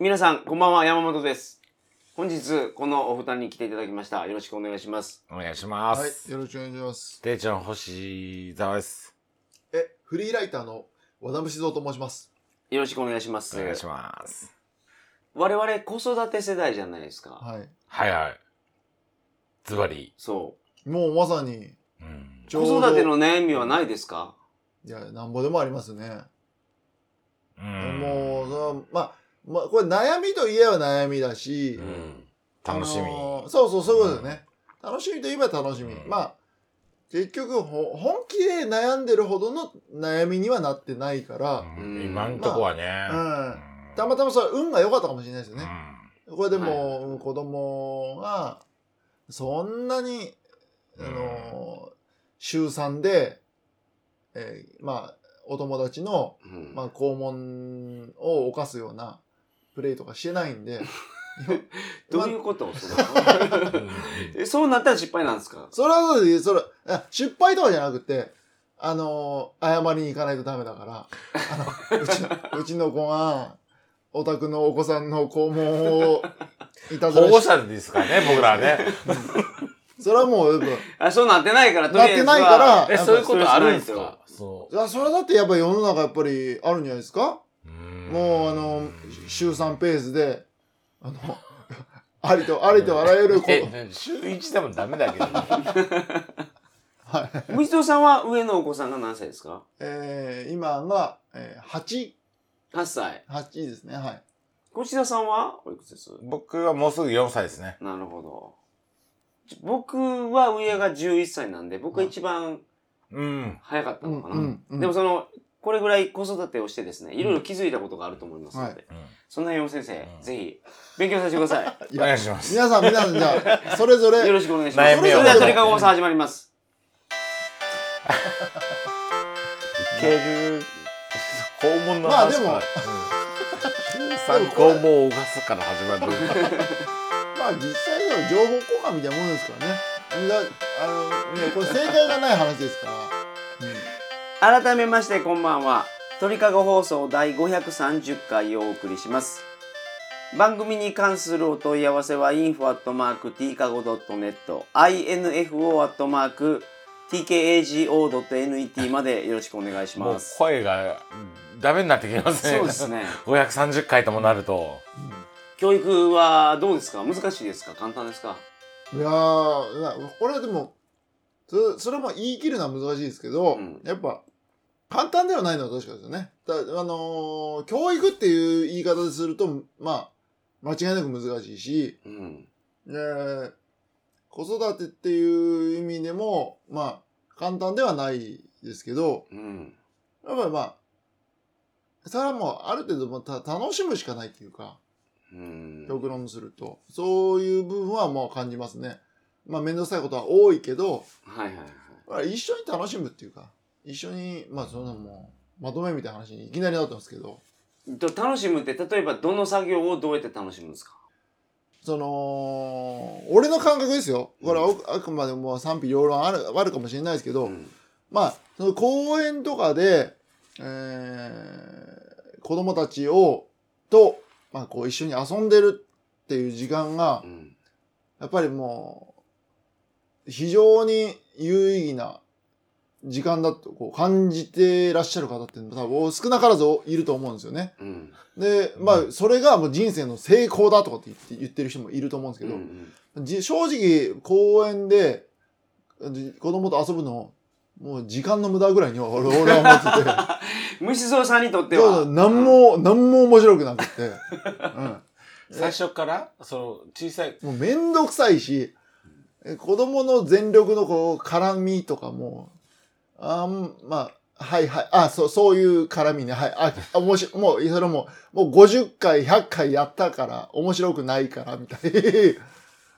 皆さん、こんばんは、山本です。本日、このお二人に来ていただきました。よろしくお願いします。お願いします。はい、よろしくお願いします。ていちゃん星沢です。え、フリーライターの和田虫蔵と申します。よろしくお願いします。お願いします。我々、子育て世代じゃないですか。はい。はいはい。ズバリ。そもうまさに、うん。子育ての悩みはないですか？いや、なんぼでもありますね。うんもう、そのまあ、まあ、これ悩みといえば悩みだし、うん楽しみ。あのーそうそう、そういうことだよね。楽しみといえば楽しみ。うんまあ、結局ほ、本気で悩んでるほどの悩みにはなってないから、うん今んとこはね。うんたまたまそれ運が良かったかもしれないですようんね。これでも、はいうん子供が、そんなに、あのー、週3で、えーまあ、お友達の、うんまあ、肛門を犯すようなプレイとかしてないんで、どういうこと？それ えそうなったら失敗なんですか？それはそうです。それ、あ失敗とかじゃなくて、あのー謝りに行かないとダメだから、あの、うちの、うちの子が、お宅のお子さんの肛門をいたず保らし護者ですからね、僕らはね。それはもう、やっあ、そうなってないから、とりあえずは。なってないからえ、そういうことあるんですか？そぱいや、それだってやっぱり世の中やっぱりあるんじゃないですか？う。もう、あの、週3ペースで、あの、ありと、ありとあらゆる子、え、週一でもダメだけど。はい。水戸さんは上のお子さんが何歳ですか？えー、今が、えー、8、?8 歳。8ですね、はい。越田さんはおいくつです？僕はもうすぐ4歳ですね。なるほど。僕は上が11歳なんで、僕が一番うん。早かったのかな。うんうんうんでもその、これぐらい子育てをしてですね、いろいろ気づいたことがあると思いますので、はいその辺を先生、うんぜひ勉強させてください。お願いします。皆さん、皆さん、じゃあ、それぞよれ、ろしくお願いします。悩みをそれでは鳥かご放送始まります。いける。肛門のまあでも話から。週3肛門を動かすから始まる。まあ実際の情報交換みたいなものですからね。だあの、ね、これ正解がない話ですから。改めましてこんばんは。鳥かご放送第530回をお送りします。番組に関するお問い合わせは info.tkago.net info.tkago.net までよろしくお願いしもうます声がダメになってきますね。そうですね。530回ともなると。教育はどうですか？難しいですか？簡単ですか？いやこれはでも、そそれも言い切るのは難しいですけど、うん。やっぱ、簡単ではないのは確かですよね。だあのー教育っていう言い方ですると、まあ、間違いなく難しいし、うん。で子育てっていう意味でも、まあ、簡単ではないですけど、うん。やっぱりまあ、それはもうある程度もうた楽しむしかないっていうか、うん。極論すると、そういう部分はもう感じますね。まあ面倒くさいことは多いけど、はいはいはい。まあ一緒に楽しむっていうか、一緒に、まあそんなもう、まとめみたいな話にいきなりなってますけど、と楽しむって例えばどの作業をどうやって楽しむんですか？その、俺の感覚ですよ。これはああくまでも賛否両論あるあるかもしれないですけど、うん。まあ、その公園とかで、えー、子供たちを、と、まあこう一緒に遊んでるっていう時間がう、ん。やっぱりもう、非常に有意義な時間だとこう感じてらっしゃる方って多分少なからずいると思うんですよね。うん。で、まあ、それがもう人生の成功だとかって言って言ってる人もいると思うんですけど、うんじ正直、公園でじ子供と遊ぶの、もう時間の無駄ぐらいには俺俺は思ってて、虫蔵さんにとってそうはそう何も、何も面白くなくて、最初から、その、小さい、うん、もうめんどくさいし、え子供の全力のこう、絡みとかも、あん、まあ、はいはい、あ、そう、そういう絡みね、はい、あ、あ面白い、もう、それも、もう50回、100回やったから、面白くないから、みたい。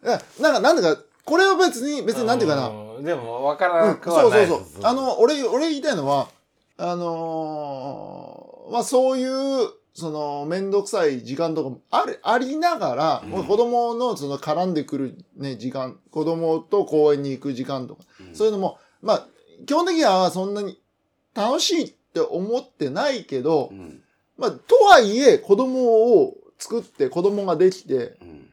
な。なんか、なんだか、これは別に、別になんていうかな、うんでも、わかうんらなくはそうないそうそう。あの、俺、俺言いたいのは、あのーまあそういう、その、めんどくさい時間とかもある、ありながら、うん。もう子供のその絡んでくるね、時間、子供と公園に行く時間とか、うん。そういうのも、まあ、基本的にはそんなに楽しいって思ってないけど、うんまあ、とはいえ、子供を作って子供ができて、うん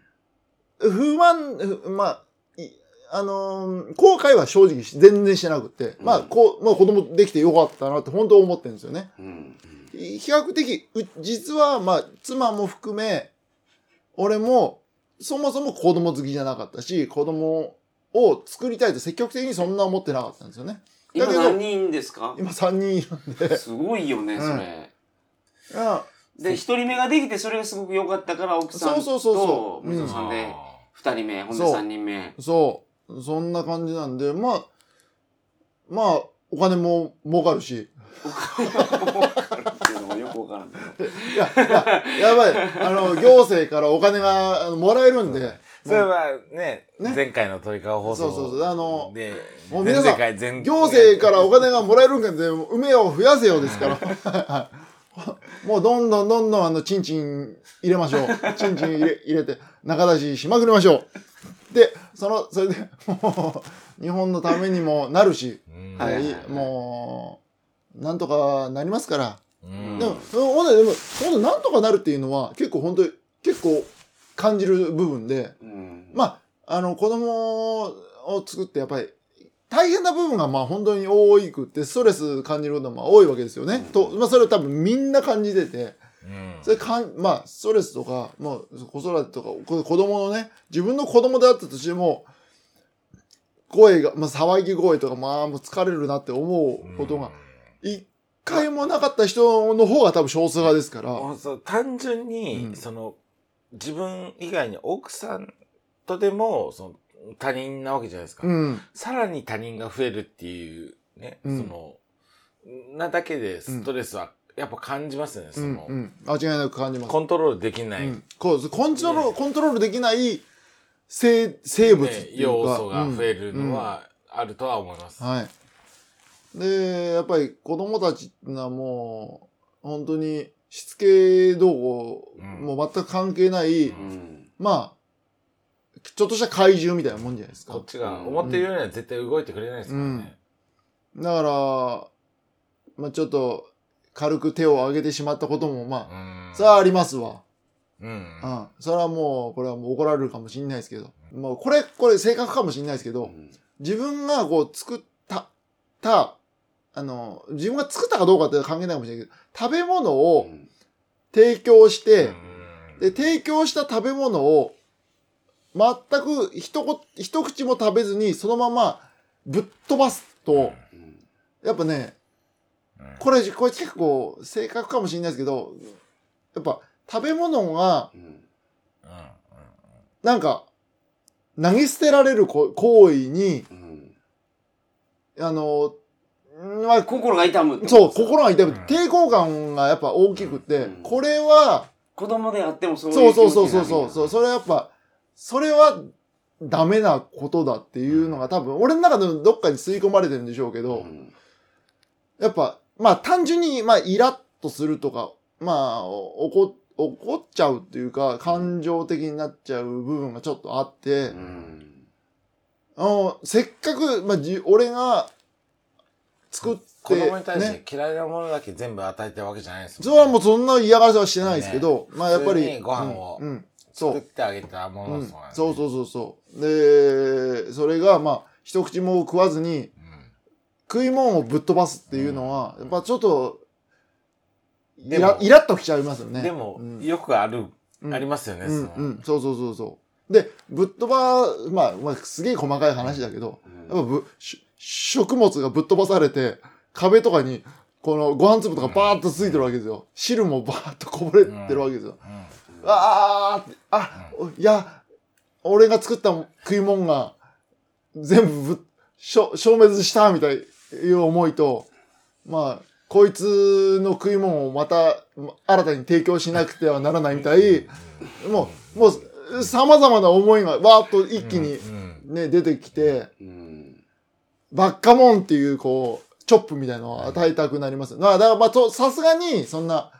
不満、ふまあ、いあのー後悔は正直し全然してなくて、まあ、こう、まあ子供できてよかったなって本当思ってるんですよね。うん比較的、う実は、まあ、妻も含め、俺も、そもそも子供好きじゃなかったし、子供を作りたいと積極的にそんな思ってなかったんですよね。今何人ですか？今3人いるんで。すごいよね、うんそれ。あで、一人目ができて、それがすごく良かったから、奥さんと、そうそうそうそうさんで、二人目、ほんでそう三人目。そう。そんな感じなんで、まあ、まあ、お金も儲かるし。っていうのがよくわからんけど。いや、いや、やばい。あの、行政からお金があのもらえるんで。それはね、ね前回の鳥川放送そうそうそうあので、もう皆さん行政からお金がもらえるんで、梅を増やせよですから。は い もうどんどんどんどんあの、チンチン入れましょう。チンチン入れ入れて、仲出ししまくりましょう。で、その、それで、もう、日本のためにもなるし、うんはいいもう、なんとかなりますから。うんでも、ほんで、でも、ほんとなんとかなるっていうのは、結構本当に、結構感じる部分で、うん。まあ、あの、子供を作って、やっぱり、大変な部分がまあ本当に多いくって、ストレス感じることも多いわけですよね。と、まあそれを多分みんな感じてて、うん。それかん、まあストレスとか、まあ子育てとか、こ子供のね、自分の子供であったとしても、声が、まあ騒ぎ声とか、まあもう疲れるなって思うことが、一回もなかった人の方が多分少数派ですから、あそう単純に、うん。その自分以外に奥さんとでもその他人なわけじゃないですか、うん。さらに他人が増えるっていうね、うんそのなだけでストレスはやっぱ感じますよね、うその、んうん。間違いなく感じます。コントロールできない、うん、こうコントロール、コントロールできない生生物ってねいうか、要素が増えるのはあるとは思います。うんはい。で、やっぱり子供たちってのはもう、本当にしつけ動向、うんもう全く関係ない、うんまあ、ちょっとした怪獣みたいなもんじゃないですかこっ。ちが思ってるよりは絶対動いてくれないですからね。だから、まあちょっと軽く手を挙げてしまったことも、まあ、うん。それはありますわ。うん。うん。それはもう、これはもう怒られるかもしれないですけど。もう、これ、これ性格かもしれないですけど、うん自分がこう作った、た、あの、自分が作ったかどうかって関係ないかもしれないけど、食べ物を提供して、で、提供した食べ物を、全く一こ一口も食べずに、そのままぶっ飛ばすと、うん。やっぱね、うん。これ、これ結構正確かもしれないですけど、やっぱ食べ物が、なんか、投げ捨てられるこ行為に、うん。あの、んまあ、心が痛むそう、心が痛む。うん抵抗感がやっぱ大きくて、うん。これは、子供であってもそういそううそうそうそうそう。それはやっぱ、それはダメなことだっていうのが多分、俺の中でもどっかに吸い込まれてるんでしょうけど、うん。やっぱ、まあ単純に、まあイラッとするとか、まあ、お怒、怒っちゃうっていうか、感情的になっちゃう部分がちょっとあって、うん。あの、せっかく、まあ、じ、俺が作って、子供に対しね、て嫌いなものだけ全部与えてるわけじゃないですそれはもうそんな嫌がらせはしてないですけど、まあやっぱり、普通にご飯を作ってあげたもうんのそうなんそうそうそうそう。で、それが、まあ、一口も食わずに、食い物をぶっ飛ばすっていうのは、やっぱちょっと、イでもライラッときちゃいますよね。でも、うん。よくある、うん。ありますよね、うん、うん、そうそうそうそう。で、ぶっ飛ば、まあ、まあ、すげえ細かい話だけど、やっぱぶ、し食物がぶっ飛ばされて、壁とかに、このご飯粒とかバーッとついてるわけですよ。汁もバーッとこぼれてるわけですよ。うん。あーあ、いや、俺が作った食い物が全部ぶ消消滅したみたいいう思いと、まあ、こいつの食い物をまた新たに提供しなくてはならないみたい、もう、もう、様々な思いがわーっと一気にうん。ね、出てきて、うんバッカモンっていう、こう、チョップみたいなのを与えたくなります。だから、だからまあ、とさすがに、そんな、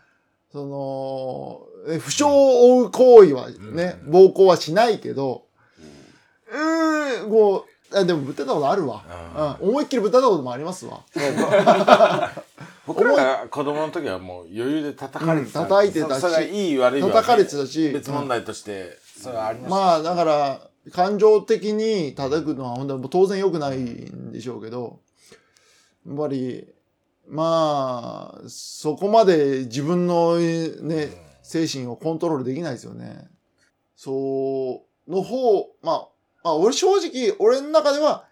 その、え負傷を負う行為はね、うん。暴行はしないけど、うーん、こう、あでもぶったたことあるわ。うん、思いっきりぶったたこともありますわ。僕らが子供の時はもう余裕で叩かれてた、うん叩いてたし。いい悪いは、ね、叩かれてたし。別問題として、それはありました。まあだから感情的に叩くのは本当に当然良くないんでしょうけどやっぱりまあそこまで自分のね精神をコントロールできないですよね。そうの方まあまあ俺正直俺の中では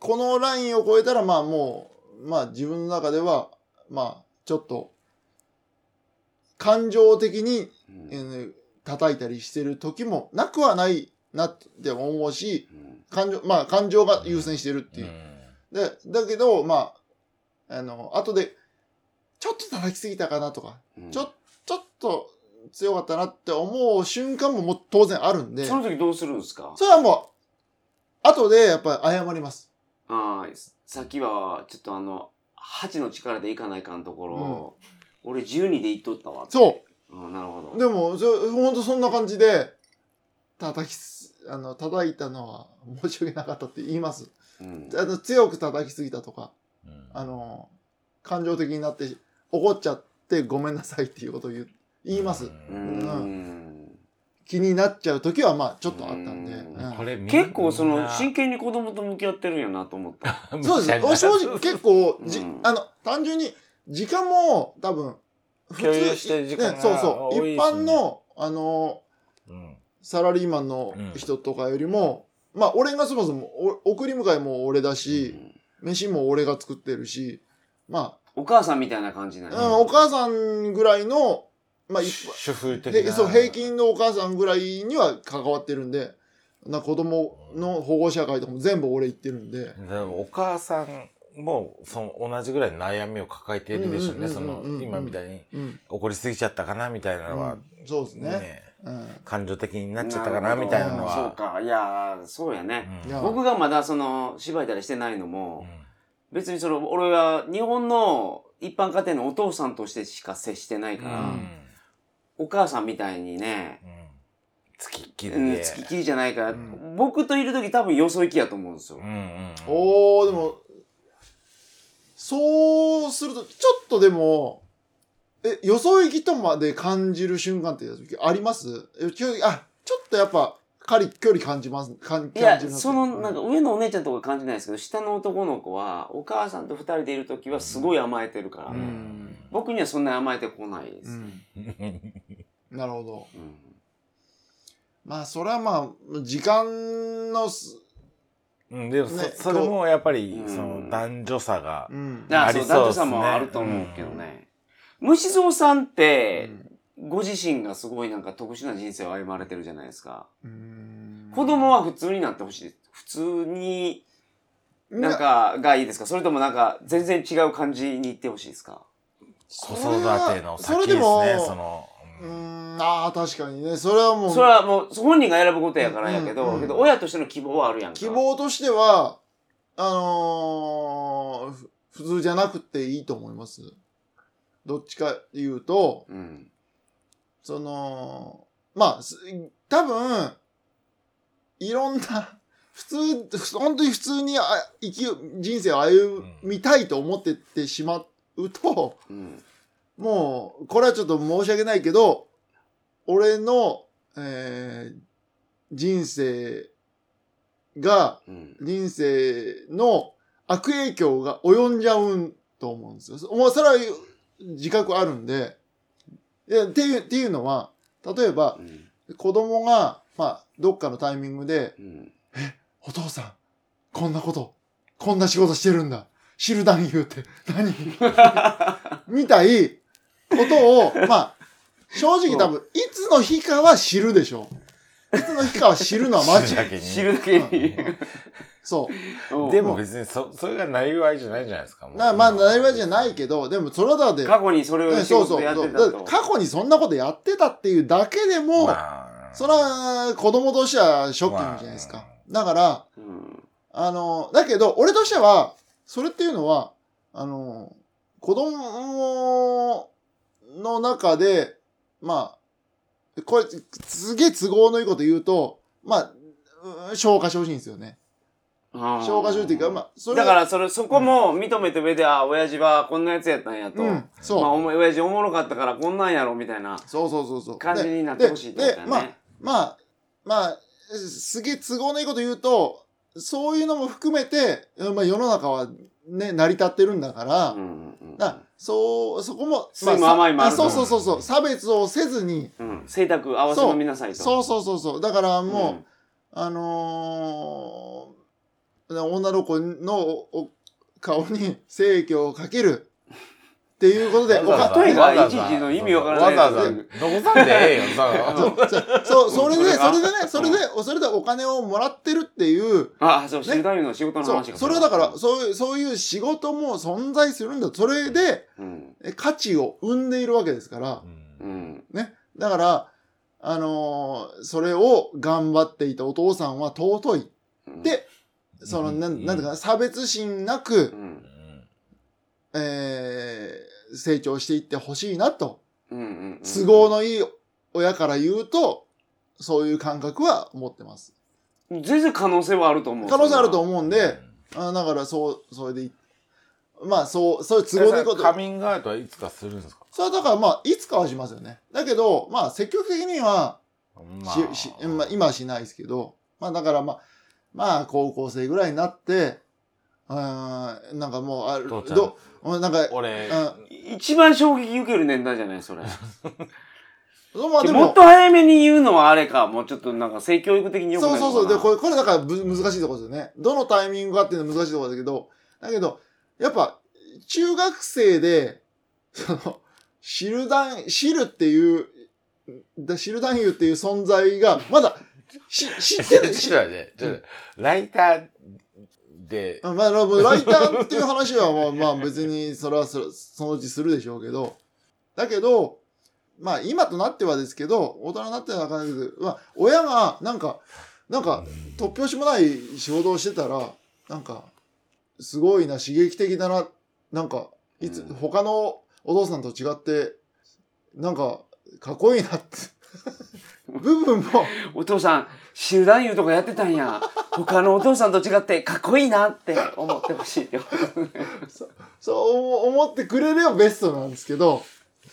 このラインを超えたらまあもうまあ自分の中ではまあちょっと感情的にうんえー叩いたりしてる時もなくはないなって思うし、うん。感情、まあ感情が優先してるっていう。で、だけど、まあ、あの、後で、ちょっと叩きすぎたかなとか、うん。ちょ、ちょっと強かったなって思う瞬間ももう当然あるんで、その時どうするんですか？それはもう、後でやっぱり謝ります。ああさっきはちょっとあの8の力でいかないかんところ、俺12でいっとったわそう。ん、なるほど。う。でも、そほんとそんな感じで、叩きす、あの、叩いたのは申し訳なかったって言います。うん。あの強く叩きすぎたとか、うん。あの、感情的になって怒っちゃってごめんなさいっていうことを言う言います。ううん。気になっちゃう時はまあちょっとあったんで。うん。結構その真剣に子供と向き合ってるんやなと思った。そうです正直結構、じうん。あの、単純に時間も多分、普共有してる時間がね、そうそう。一般の、あの、うんサラリーマンの人とかよりも、まあ俺がそもそもお送り迎えも俺だし、飯も俺が作ってるし、まお母さんみたいな感じなあ、の、うんお母さんぐらいの、まあ主婦的な。へそう平均のお母さんぐらいには関わってるんでな子供の保護者会とかも全部俺行ってるんで。でもお母さんもその同じぐらいの悩みを抱えているでしょうねそうんうんうんうんの今みたいにうん、怒りすぎちゃったかなみたいなのはうんそうですねねうん感情的になっちゃったかなみたいなのそうはか。いやーそうやね、僕がまだその芝居たりしてないのうも、ん。別にその俺は日本の一般家庭のお父さんとしてしか接してないから、うん。お母さんみたいにね、うん。つきっきりうん、で付きっきりじゃないから、ん。僕といる時多分よそ行きやと思うんですよ。おーでもそうするとちょっとでもえよそ行きとまで感じる瞬間ってあります？え距離あちょっとやっぱかり距離感じます感いや感じます。そのなんか上のお姉ちゃんとか感じないですけど下の男の子はお母さんと二人でいる時はすごい甘えてるから、うん。僕にはそんなに甘えてこないです。うん。う んなるほど。うん。まあそれはまあ時間のすうんでもそねそれもやっぱりうん。その男女差がありそううですね。そ男女差もあると思うけどね。虫蔵さんって、ご自身がすごいなんか特殊な人生を歩まれてるじゃないですか。うん。子供は普通になってほしい。です。普通になんなかがいいですか？それともなんか全然違う感じにいってほしいですか？子育てのそ先ですれでもねその。うーんああ確かにね。それはもうそれはもう本人が選ぶことやからやけど、うんうん。けど親としての希望はあるやんか。希望としてはあのーふ普通じゃなくていいと思いますどっちかって言うとうん。そのまあ多分いろんな 普通本当に普通にあ生き人生を歩みたいと思ってってしまうと、うん。もう、これはちょっと申し訳ないけど、俺の、えー人生が、うん。人生の悪影響が及んじゃうと思うんですよ。もうそれは自覚あるんで、いやっていう、っていうのは、例えばう、ん。子供が、まあ、どっかのタイミングで、うん。お父さん、こんなこと、こんな仕事してるんだ。知る男優って何？みたいことを、まあ、正直多分、いつの日かは知るでしょう。いつの日かは知るのは間違い。知るだけに知るだけに。そう。うんでも別にそそれがなりわいじゃないじゃないですかなまあ、なりわいじゃないけど、でも、それはだって、過去にそれを仕ねそうそう事でやってそうたと。だって過去にそんなことやってたっていうだけでも、まあそれは子供としてはショッキングじゃないですか。だから、うん。あの、だけど、俺としては、それっていうのは、あの、子供の中で、まあ、これ、すげえ都合のいいこと言うと、まあ、うん消化してほしいんですよね。消化するっていうか、まあ、それだからそれそこも認めて上で、ああ親父はこんなやつやったんやと、うん、そう。まあおも親父おもろかったからこんなんやろみたいなそうそうそうそう。感じになってほしいってことだよねまあ、まあ、まあ、すげえ都合のいいこと言うと、そういうのも含めて、まあ世の中はね、成り立ってるんだから、うんうんうんだからそう、そこも、酸いも甘いもあそうそうそうそう、差別をせずに、うん、清沢合わせ飲みなさいと。そうそうそうそう、だからもう、んあのー女の子のお顔に正教をかけるっていうことで、おわざわざ。か例えがいちいちの意味わからない。わざわざ、どこさんでええよ、さ。そう、そうそれで、それが。それでね、それで、それでお金をもらってるっていう、あそう知るための仕事の話、かそれだから、そういう、そういう仕事も存在するんだ。それで、価値を生んでいるわけですから、うん。ね。だから、あのーそれを頑張っていたお父さんは尊い。うん。で、その、なん、うん。なんていうかな、差別心なくう、んえー成長していってほしいなと。うんうんうん都合のいい親から言うと、そういう感覚は持ってます。全然可能性はあると思う可能性あるとう思うんで、あだからそう、それでいい。まあ、そう、そういう都合のいいこと。カミングアウトはいつかするんですか？それはだからまあ、いつかはしますよね。だけど、まあ、積極的にはまし、しまあ、今はしないですけど、まあ、だからまあ、まあ、高校生ぐらいになって、うん、なんかもう、ある、ど、うんなんか、俺、うん。一番衝撃受ける年代じゃないそれ。まあでも。もっと、早めに言うのはあれかもうちょっとなんか性教育的によくないそうそうそう。で、これれ、これだからぶ難しいところですよね。どのタイミングかっていうのは難しいところだけど、だけど、やっぱ、中学生で、その、知る男、知るっていう、だ知る男優っていう存在が、まだ、し、知ってる、ちょっと待ってちょっとライターで、まあ、まあライターっていう話は、まあ、まあ別に、それはそそのうちするでしょうけど、だけど、まあ今となってはですけど、大人になってはわかんないけど、まあ親がなんか、なんか、突拍子もない仕事をしてたら、なんか、すごいな、刺激的だな、なんか、いつ、うん他のお父さんと違って、なんか、かっこいいなって。部分も、お父さん集団優とかやってたんや。他のお父さんと違ってかっこいいなって思ってほしいって そう思ってくれればベストなんですけど、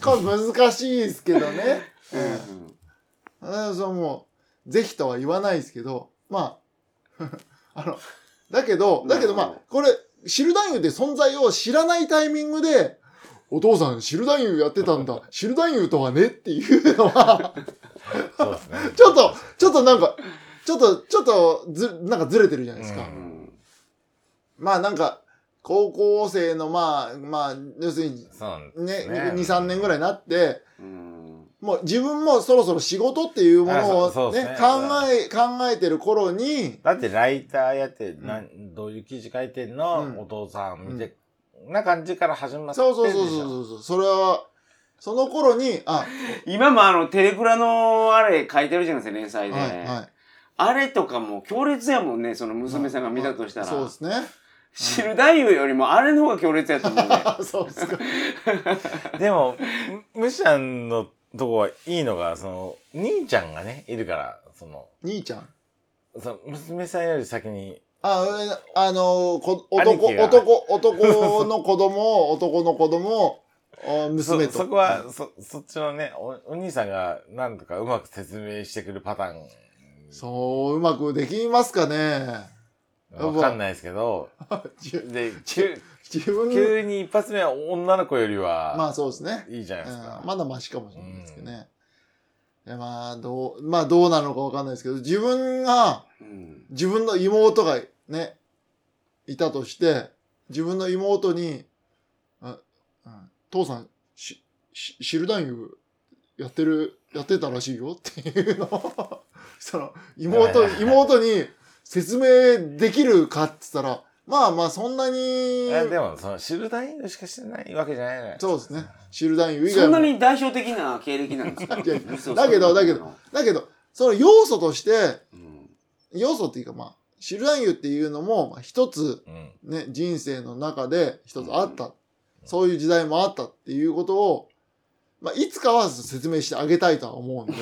これ難しいですけどね。うん。あそのもう、ぜひとは言わないですけど、まあ、あの、だけど、だけどまあ、これ、シルダンユって存在を知らないタイミングで、お父さん、シルダンユやってたんだ。シルダンユとはねっていうのは、そうですね。ちょっと、ちょっとなんか、ちょっと、ちょっと、ず、なんかずれてるじゃないですか。ううん。まあなんか、高校生のまあ、まあ、要するに、ね、ね。2、3年ぐらいになって、うん。もう自分もそろそろ仕事っていうものをね。ね、考え、考えてる頃に、だってライターやって、なんどういう記事書いてんの、うん。お父さん見て、な感じから始まってそうそうそうそうそう、それは、その頃に、あ、今もあのテレクラのあれ書いてるじゃないですか連載で、はい、はい。あれとかも強烈やもんねその娘さんが見たとしたら、そうですね。知る太夫よりもあれの方が強烈やと思うねあ、そうですか。でも、むむしゃんのとこはいいのが、その、兄ちゃんがね、いるから、その、兄ちゃん？その娘さんより先に、あ、えあの、こ男、男、男の子供、男の子供、娘と。そこは、そ、そっちのねお、お兄さんがなんとかうまく説明してくるパターン、そう、うまくできますかね。わかんないですけど、じで、急自分急に一発目は女の子よりは、まあそうですね。いいじゃないですか。うんまだマシかもしれないですけどね。いやまあ、どう、まあどうなのかわかんないですけど、自分が、うん自分の妹がね、いたとして、自分の妹に、あうん父さん、し、し、シルダンユやってる、やってたらしいよっていうのを、その、妹、はいはいはい妹に説明できるかって言ったら、まあまあそんなにい、やでも、その、知るタイミングしかしてないわけじゃないのよ。そうですね。シルダンユ以そ外も。んなに代表的な経歴なんですか？だけどだけどだけど、その要素として、うん要素っていうかまあ、シルダンユっていうのも、まあ一つ、うん。ね、人生の中で一つあった。そういう時代もあったっていうことを、まあ、いつかは説明してあげたいとは思うんで。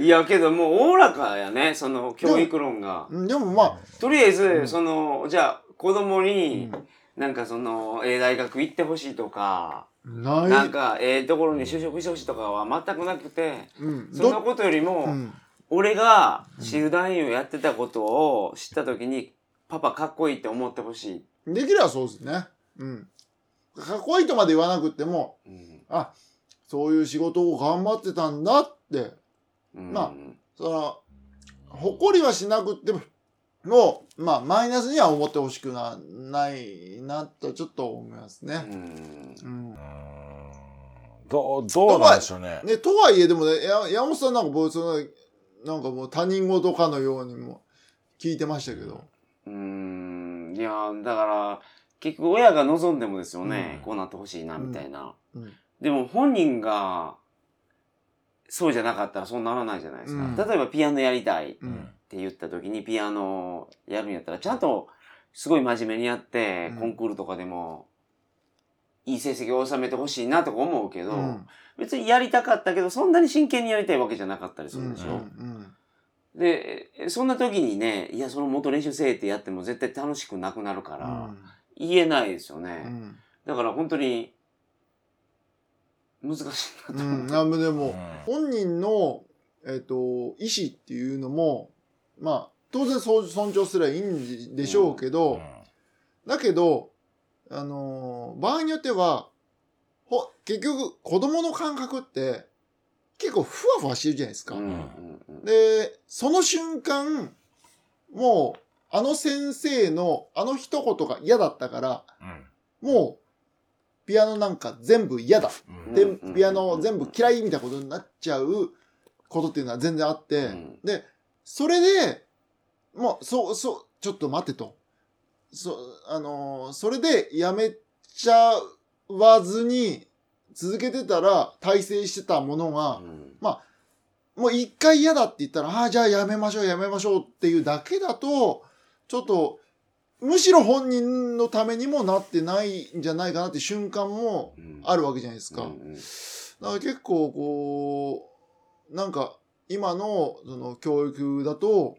いやけどもうおおらかやねその教育論が。うんでもまあとりあえず、そのじゃあ子供に、うん。なんかそのええ大学行ってほしいとか、なんかええところに就職してほしいとかは全くなくて、うん。そんなことよりも、うん俺が集団員をやってたことを知った時に、パパかっこいいって思ってほしい、できればそうですね。うん。かっこいいとまで言わなくってもうん。あそういう仕事を頑張ってたんだって。うん。まあその誇りはしなくってももうまあマイナスには思ってほしくなないなとちょっと思いますね。うん。うん。うーん。どうどうなんでしょうね。ねとはいえでもねや山本さんなんか僕そのなんかもう他人事かのようにも聞いてましたけど。うーん。いやだから結局親が望んでもですよね、うん。こうなってほしいなみたいな、うん。でも本人がそうじゃなかったらそうならないじゃないですか、うん。例えばピアノやりたいっうん。て言った時にピアノやるんやったらちゃんとすごい真面目にやって、うん。コンクールとかでもいい成績を収めてほしいなとか思うけど、うん。別にやりたかったけどそんなに真剣にやりたいわけじゃなかったりするでしょ、うんでそんな時にねいやその元練習せえってやっても絶対楽しくなくなるから、言えないですよね、うん。だから本当に難しいなとうん思う、うん、あでも、うん本人の、えっと意思っていうのもまあ当然そう尊重すればいいんでしょうけど、だけど、あのー場合によってはほ結局子供の感覚って結構ふわふわしてるじゃないですか。うんうんうん。でその瞬間もうあの先生のあの一言が嫌だったからもうピアノなんか全部嫌だ。うん。でうん。ピアノ全部嫌いみたいなことになっちゃうことっていうのは全然あって、うん。でそれでもうそうそうちょっと待ってとそあのーそれでやめちゃわずに続けてたら大成してたものが、うん。もう一回嫌だって言ったらああじゃあやめましょうやめましょうっていうだけだとちょっとむしろ本人のためにもなってないんじゃないかなって瞬間もうん。あるわけじゃないですか。うんうん。だから結構こうなんか今のその教育だと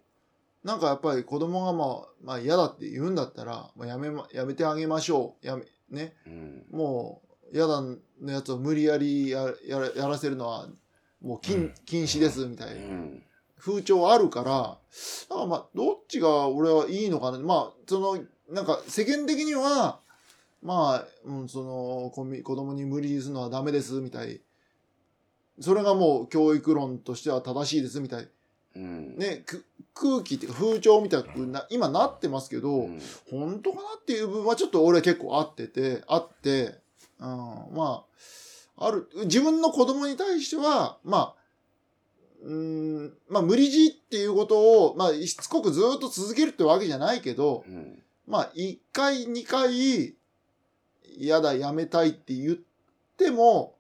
なんかやっぱり子供がまあまあ嫌だって言うんだったらもうやめまやめてあげましょう。やめね。うん。もう嫌だのやつを無理やりややらやらせるのはもう禁禁止ですみたいな。うん。風潮あるからだからまあどっちが俺はいいのかな。まあそのなんか世間的にはまあ、うん、その子供に無理するのはダメですみたい。それがもう教育論としては正しいですみたいうん。ねく空気っていうか風潮みたいな今なってますけど、うん。本当かなっていう部分はちょっと俺結構あっててあって、うん、まあある自分の子供に対してはまあうーんまあ無理強いっていうことを、まあ、しつこくずっと続けるってわけじゃないけどうん。まあ1回2回嫌だやめたいって言っても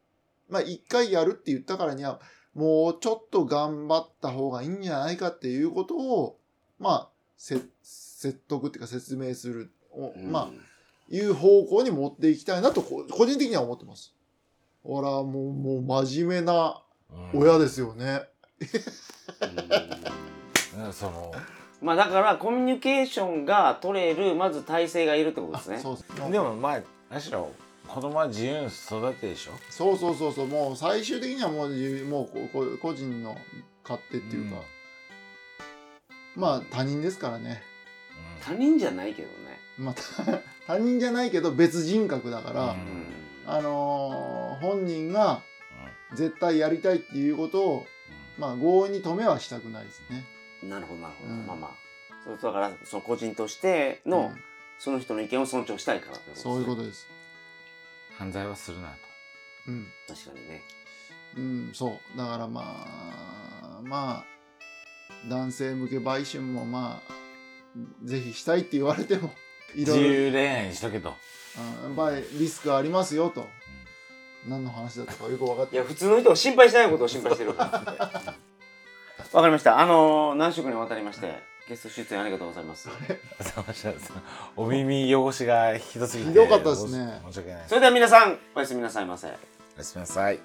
まあ1回やるって言ったからにはもうちょっと頑張った方がいいんじゃないかっていうことをまあせ説得っていうか説明する、おうん。まあいう方向に持っていきたいなとこ個人的には思ってます。ほらもうもう真面目な親ですよね。うん。うんその。まあだからコミュニケーションが取れるまず体制がいるってことですね。そうそうでもまあむしろ子供は自由に育てでしょ？そうそうそうそう。もう最終的にはもう自もうここ個人の勝手っていうか、まあ他人ですからね。他人じゃないけどね。まあ他 他人じゃないけど別人格だから、うん。うんあのー本人が絶対やりたいっていうことをまあ強引に止めはしたくないですね。なるほどなるほど、うん。まあまあ。そうだからその個人としての、うん。その人の意見を尊重したいからそういうことです。犯罪はするなと。うん。確かにね。うん、そう。だからまあ、まあ、男性向け売春もまあ、ぜひしたいって言われても、いろ自いろ、由恋愛にしとけと。うん。やっぱりリスクありますよと。何の話だったかよく分かってい。や普通の人を心配しないことを心配してる わかりました。あのー何週間にわたりましてゲスト出演ありがとうございます。お耳汚しがひどすぎてひどかったですね。申し訳ないそれでは皆さんおやすみなさいませ。おやすみなさい